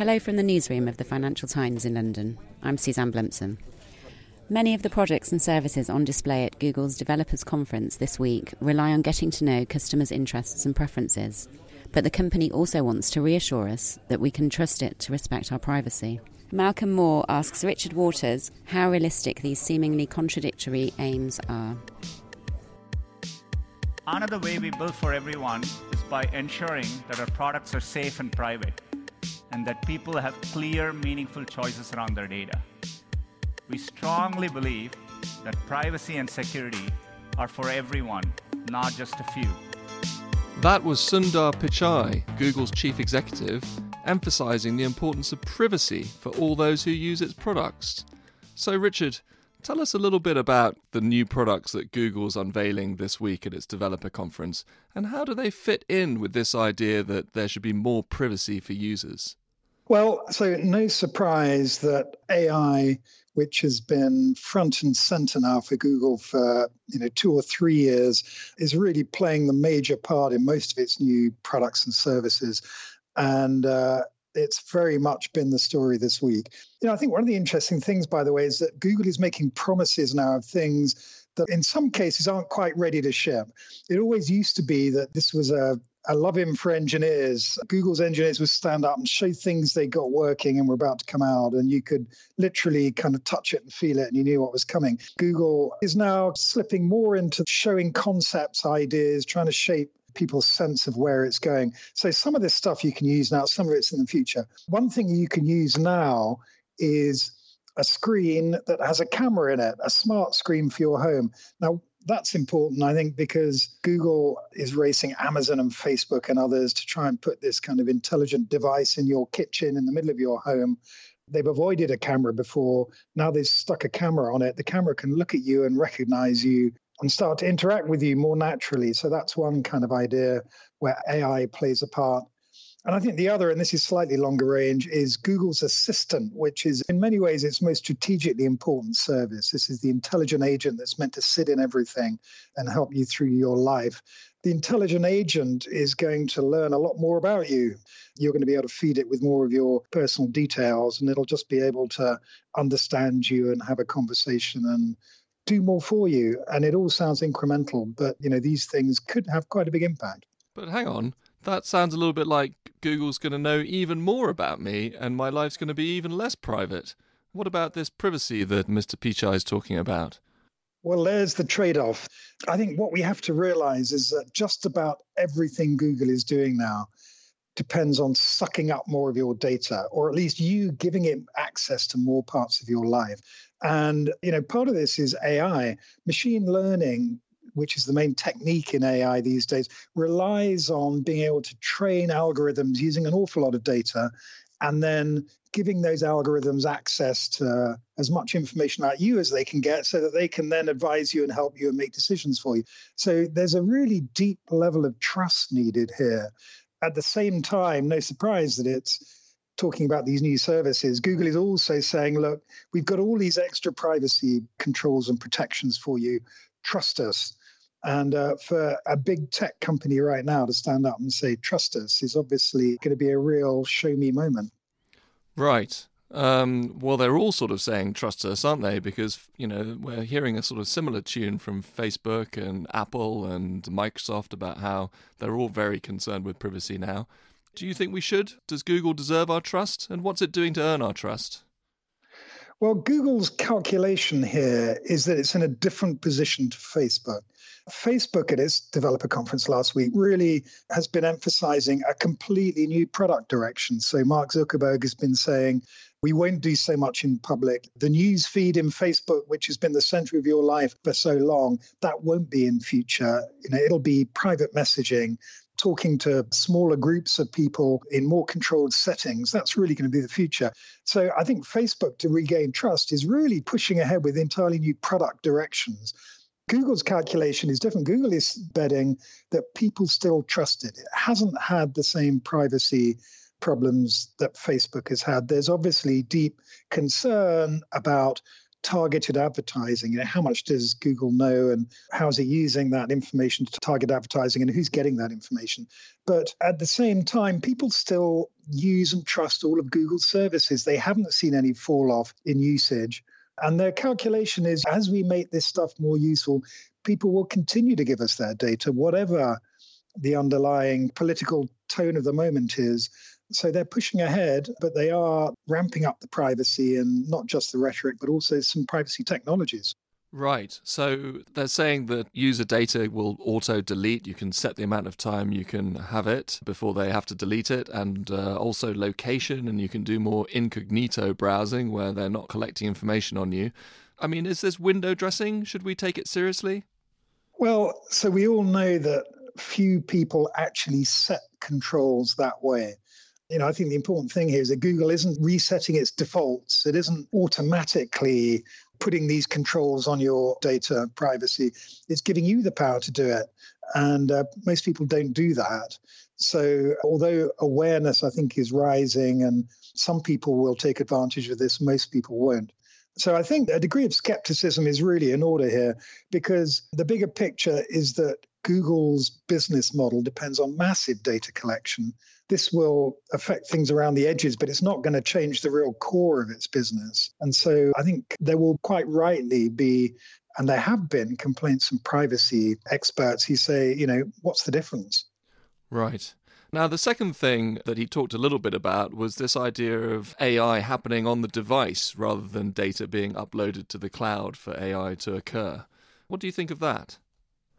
Hello from the newsroom of the Financial Times in London. I'm Suzanne Blumsom. Many of the products and services on display at Google's Developers Conference this week rely on getting to know customers' interests and preferences. But the company also wants to reassure us that we can trust it to respect our privacy. Malcolm Moore asks Richard Waters how realistic these seemingly contradictory aims are. Another way we build for everyone is by ensuring that our products are safe and private and that people have clear, meaningful choices around their data. We strongly believe that privacy and security are for everyone, not just a few. That was Sundar Pichai, Google's chief executive, emphasizing the importance of privacy for all those who use its products. So, Richard, tell us a little bit about the new products that Google's unveiling this week at its developer conference, and how do they fit in with this idea that there should be more privacy for users? Well, so no surprise that AI which has been front and center now for Google for you know two or three years, is really playing the major part in most of its new products and services, and uh, it's very much been the story this week. You know, I think one of the interesting things, by the way, is that Google is making promises now of things that in some cases aren't quite ready to ship. It always used to be that this was a I love him for engineers. Google's engineers would stand up and show things they got working and were about to come out, and you could literally kind of touch it and feel it, and you knew what was coming. Google is now slipping more into showing concepts, ideas, trying to shape people's sense of where it's going. So some of this stuff you can use now, some of it's in the future. One thing you can use now is a screen that has a camera in it, a smart screen for your home. Now, that's important, I think, because Google is racing Amazon and Facebook and others to try and put this kind of intelligent device in your kitchen in the middle of your home. They've avoided a camera before. Now they've stuck a camera on it. The camera can look at you and recognize you and start to interact with you more naturally. So that's one kind of idea where AI plays a part. And I think the other, and this is slightly longer range, is Google's Assistant, which is in many ways its most strategically important service. This is the intelligent agent that's meant to sit in everything and help you through your life. The intelligent agent is going to learn a lot more about you. You're going to be able to feed it with more of your personal details, and it'll just be able to understand you and have a conversation and do more for you. And it all sounds incremental, but you know these things could have quite a big impact. But hang on, that sounds a little bit like Google's going to know even more about me and my life's going to be even less private. What about this privacy that Mr. Pichai is talking about? Well, there's the trade off. I think what we have to realize is that just about everything Google is doing now depends on sucking up more of your data, or at least you giving it access to more parts of your life. And, you know, part of this is AI. Machine learning which is the main technique in AI these days, relies on being able to train algorithms using an awful lot of data and then giving those algorithms access to as much information about you as they can get so that they can then advise you and help you and make decisions for you. So there's a really deep level of trust needed here. At the same time, no surprise that it's talking about these new services, Google is also saying, look, we've got all these extra privacy controls and protections for you. Trust us. And uh, for a big tech company right now to stand up and say, trust us, is obviously going to be a real show me moment. Right. Um, well, they're all sort of saying trust us, aren't they? Because, you know, we're hearing a sort of similar tune from Facebook and Apple and Microsoft about how they're all very concerned with privacy now. Do you think we should? Does Google deserve our trust? And what's it doing to earn our trust? Well, Google's calculation here is that it's in a different position to Facebook. Facebook, at its developer conference last week, really has been emphasizing a completely new product direction. So, Mark Zuckerberg has been saying, we won't do so much in public. The news feed in Facebook, which has been the center of your life for so long, that won't be in future. You know, it'll be private messaging talking to smaller groups of people in more controlled settings, that's really going to be the future. So I think Facebook, to regain trust, is really pushing ahead with entirely new product directions. Google's calculation is different. Google is betting that people still trust it. It hasn't had the same privacy problems that Facebook has had. There's obviously deep concern about targeted advertising. You know, how much does Google know and how is it using that information to target advertising and who's getting that information? But at the same time, people still use and trust all of Google's services. They haven't seen any fall off in usage. And their calculation is as we make this stuff more useful, people will continue to give us their data, whatever the underlying political tone of the moment is. So they're pushing ahead, but they are ramping up the privacy and not just the rhetoric, but also some privacy technologies. Right. So they're saying that user data will auto delete. You can set the amount of time you can have it before they have to delete it, and uh, also location, and you can do more incognito browsing where they're not collecting information on you. I mean, is this window dressing? Should we take it seriously? Well, so we all know that few people actually set controls that way you know, I think the important thing here is that Google isn't resetting its defaults. It isn't automatically putting these controls on your data privacy. It's giving you the power to do it. And uh, most people don't do that. So, although awareness, I think, is rising and some people will take advantage of this, most people won't. So, I think a degree of skepticism is really in order here because the bigger picture is that Google's business model depends on massive data collection this will affect things around the edges, but it's not going to change the real core of its business. And so I think there will quite rightly be, and there have been complaints from privacy experts who say, you know, what's the difference? Right. Now, the second thing that he talked a little bit about was this idea of AI happening on the device rather than data being uploaded to the cloud for AI to occur. What do you think of that?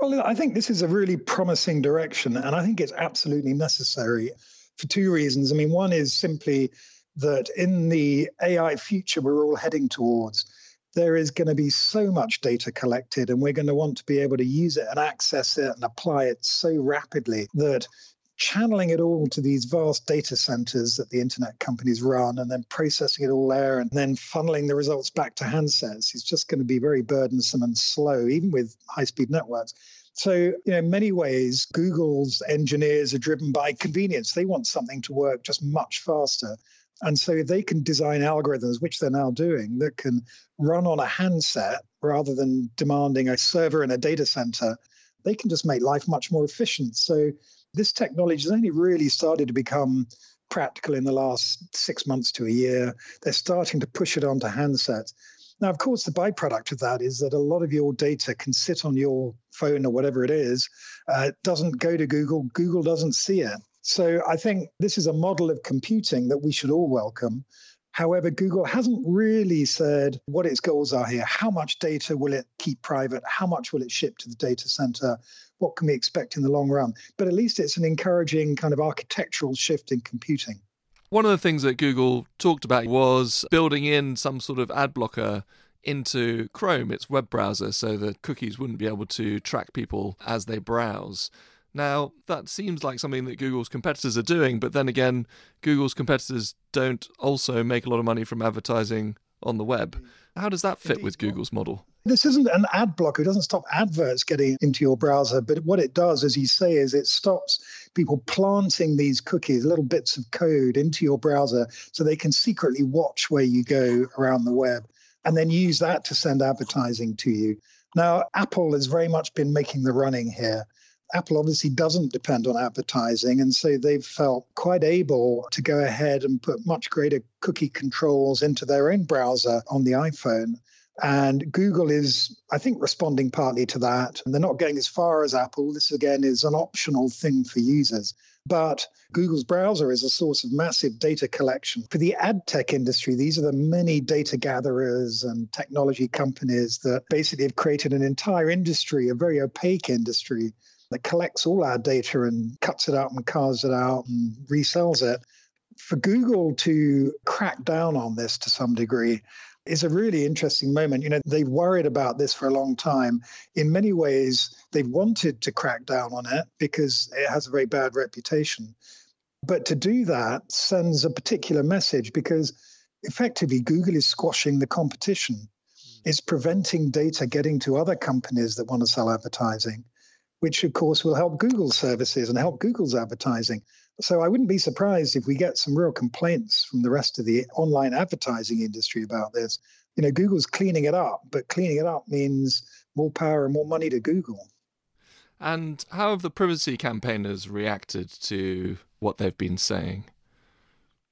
Well, I think this is a really promising direction, and I think it's absolutely necessary for two reasons. I mean, one is simply that in the AI future we're all heading towards, there is going to be so much data collected, and we're going to want to be able to use it and access it and apply it so rapidly that channeling it all to these vast data centers that the internet companies run and then processing it all there and then funneling the results back to handsets is just going to be very burdensome and slow, even with high speed networks. So, you know, in many ways, Google's engineers are driven by convenience. They want something to work just much faster. And so they can design algorithms, which they're now doing, that can run on a handset rather than demanding a server in a data center. They can just make life much more efficient. So this technology has only really started to become practical in the last six months to a year. They're starting to push it onto handsets. Now, of course, the byproduct of that is that a lot of your data can sit on your phone or whatever it is. Uh, it doesn't go to Google. Google doesn't see it. So I think this is a model of computing that we should all welcome. However, Google hasn't really said what its goals are here. How much data will it keep private? How much will it ship to the data center? What can we expect in the long run? But at least it's an encouraging kind of architectural shift in computing. One of the things that Google talked about was building in some sort of ad blocker into Chrome, its web browser, so that cookies wouldn't be able to track people as they browse. Now, that seems like something that Google's competitors are doing, but then again, Google's competitors don't also make a lot of money from advertising on the web. How does that fit with Google's model? This isn't an ad blocker. It doesn't stop adverts getting into your browser. But what it does, as you say, is it stops people planting these cookies, little bits of code into your browser so they can secretly watch where you go around the web and then use that to send advertising to you. Now, Apple has very much been making the running here. Apple obviously doesn't depend on advertising, and so they've felt quite able to go ahead and put much greater cookie controls into their own browser on the iPhone. And Google is, I think, responding partly to that. And they're not going as far as Apple. This, again, is an optional thing for users. But Google's browser is a source of massive data collection. For the ad tech industry, these are the many data gatherers and technology companies that basically have created an entire industry, a very opaque industry that collects all our data and cuts it out and carves it out and resells it. For Google to crack down on this to some degree, is a really interesting moment. You know, they've worried about this for a long time. In many ways, they've wanted to crack down on it because it has a very bad reputation. But to do that sends a particular message because effectively Google is squashing the competition. Hmm. It's preventing data getting to other companies that want to sell advertising, which of course will help Google services and help Google's advertising. So I wouldn't be surprised if we get some real complaints from the rest of the online advertising industry about this. you know, Google's cleaning it up, but cleaning it up means more power and more money to Google. And how have the privacy campaigners reacted to what they've been saying?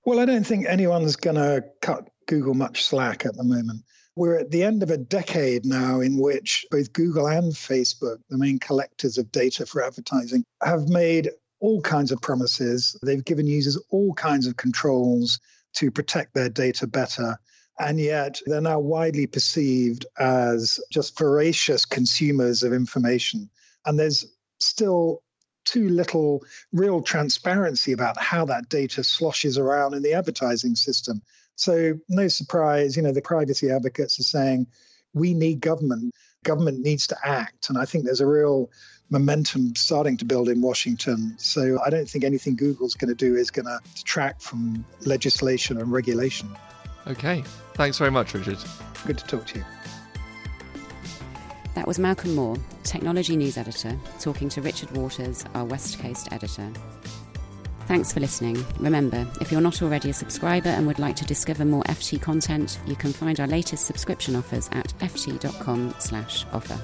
Well, I don't think anyone's going to cut Google much slack at the moment. We're at the end of a decade now in which both Google and Facebook, the main collectors of data for advertising, have made all kinds of promises. They've given users all kinds of controls to protect their data better. And yet they're now widely perceived as just voracious consumers of information. And there's still too little real transparency about how that data sloshes around in the advertising system. So, no surprise, you know, the privacy advocates are saying we need government. Government needs to act. And I think there's a real momentum starting to build in Washington. So, I don't think anything Google's going to do is going to detract from legislation and regulation. Okay. Thanks very much, Richard. Good to talk to you. That was Malcolm Moore, Technology News Editor, talking to Richard Waters, our West Coast editor. Thanks for listening. Remember, if you're not already a subscriber and would like to discover more FT content, you can find our latest subscription offers at ft.com/offer.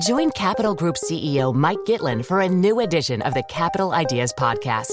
Join Capital Group CEO Mike Gitlin for a new edition of the Capital Ideas podcast.